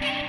Bye.